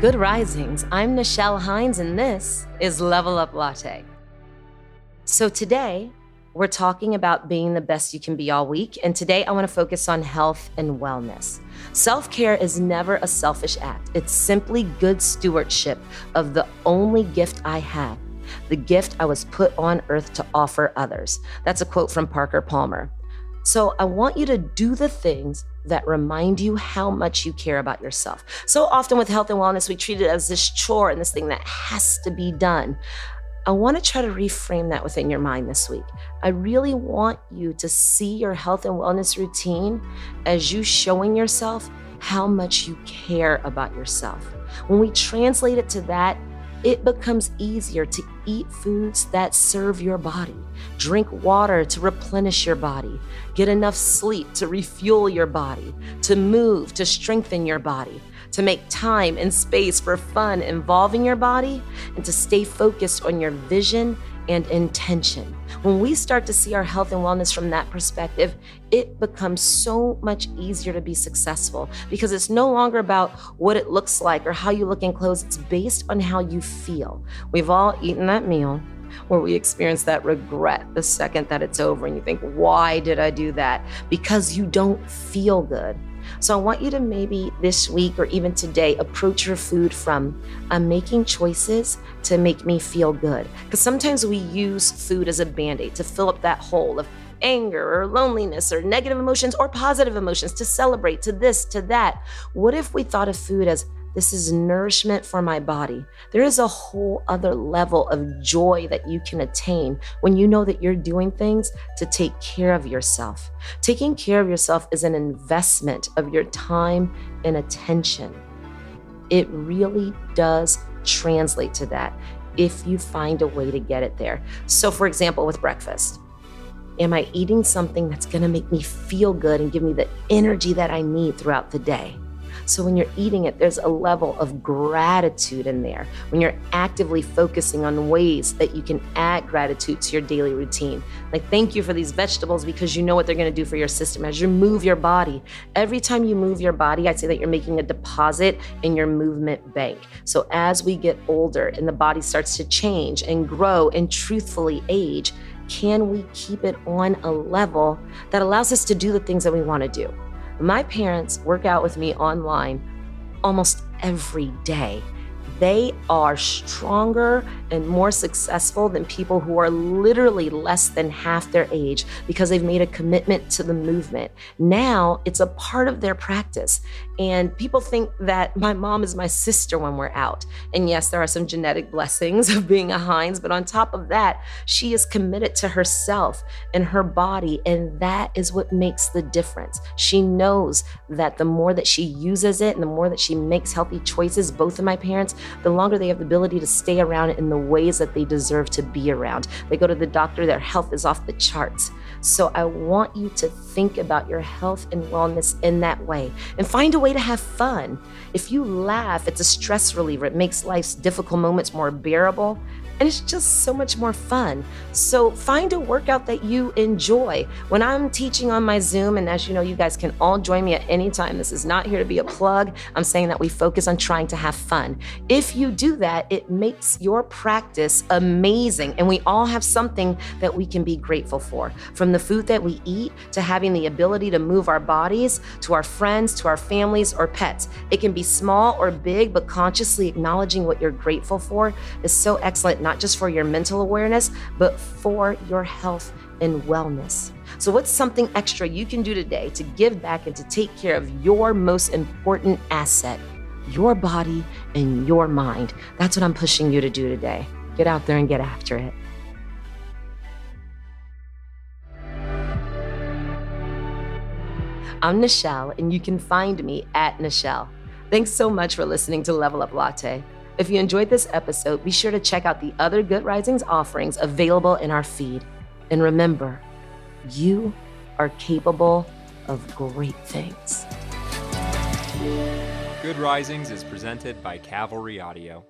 Good risings. I'm Nichelle Hines, and this is Level Up Latte. So, today we're talking about being the best you can be all week. And today I want to focus on health and wellness. Self care is never a selfish act, it's simply good stewardship of the only gift I have, the gift I was put on earth to offer others. That's a quote from Parker Palmer. So I want you to do the things that remind you how much you care about yourself. So often with health and wellness, we treat it as this chore and this thing that has to be done. I want to try to reframe that within your mind this week. I really want you to see your health and wellness routine as you showing yourself how much you care about yourself. When we translate it to that, it becomes easier to eat foods that serve your body, drink water to replenish your body, get enough sleep to refuel your body, to move to strengthen your body, to make time and space for fun involving your body, and to stay focused on your vision and intention. When we start to see our health and wellness from that perspective, it becomes so much easier to be successful because it's no longer about what it looks like or how you look in clothes. It's based on how you feel. We've all eaten that meal where we experience that regret the second that it's over and you think, why did I do that? Because you don't feel good. So I want you to maybe this week or even today approach your food from I'm making choices to make me feel good. Because sometimes we use food as a band aid to fill up that hole of anger or loneliness or negative emotions or positive emotions to celebrate to this, to that. What if we thought of food as this is nourishment for my body. There is a whole other level of joy that you can attain when you know that you're doing things to take care of yourself. Taking care of yourself is an investment of your time and attention. It really does translate to that if you find a way to get it there. So, for example, with breakfast, am I eating something that's gonna make me feel good and give me the energy that I need throughout the day? So when you're eating it, there's a level of gratitude in there. When you're actively focusing on ways that you can add gratitude to your daily routine. Like, thank you for these vegetables because you know what they're going to do for your system as you move your body. Every time you move your body, I'd say that you're making a deposit in your movement bank. So as we get older and the body starts to change and grow and truthfully age, can we keep it on a level that allows us to do the things that we want to do? My parents work out with me online almost every day they are stronger and more successful than people who are literally less than half their age because they've made a commitment to the movement. Now it's a part of their practice. And people think that my mom is my sister when we're out. And yes, there are some genetic blessings of being a Hines, but on top of that, she is committed to herself and her body. And that is what makes the difference. She knows that the more that she uses it and the more that she makes healthy choices, both of my parents, the longer they have the ability to stay around in the ways that they deserve to be around. They go to the doctor, their health is off the charts. So I want you to think about your health and wellness in that way and find a way to have fun. If you laugh, it's a stress reliever. It makes life's difficult moments more bearable and it's just so much more fun. So find a workout that you enjoy. When I'm teaching on my Zoom, and as you know, you guys can all join me at any time. This is not here to be a plug. I'm saying that we focus on trying to have fun. If you do that, it makes your practice amazing. And we all have something that we can be grateful for. From the food that we eat to having the ability to move our bodies, to our friends, to our families or pets. It can be small or big, but consciously acknowledging what you're grateful for is so excellent not just for your mental awareness, but for your health and wellness. So, what's something extra you can do today to give back and to take care of your most important asset, your body and your mind? That's what I'm pushing you to do today. Get out there and get after it. I'm Nichelle, and you can find me at Nichelle. Thanks so much for listening to Level Up Latte. If you enjoyed this episode, be sure to check out the other Good Risings offerings available in our feed. And remember, you are capable of great things. Good Risings is presented by Cavalry Audio.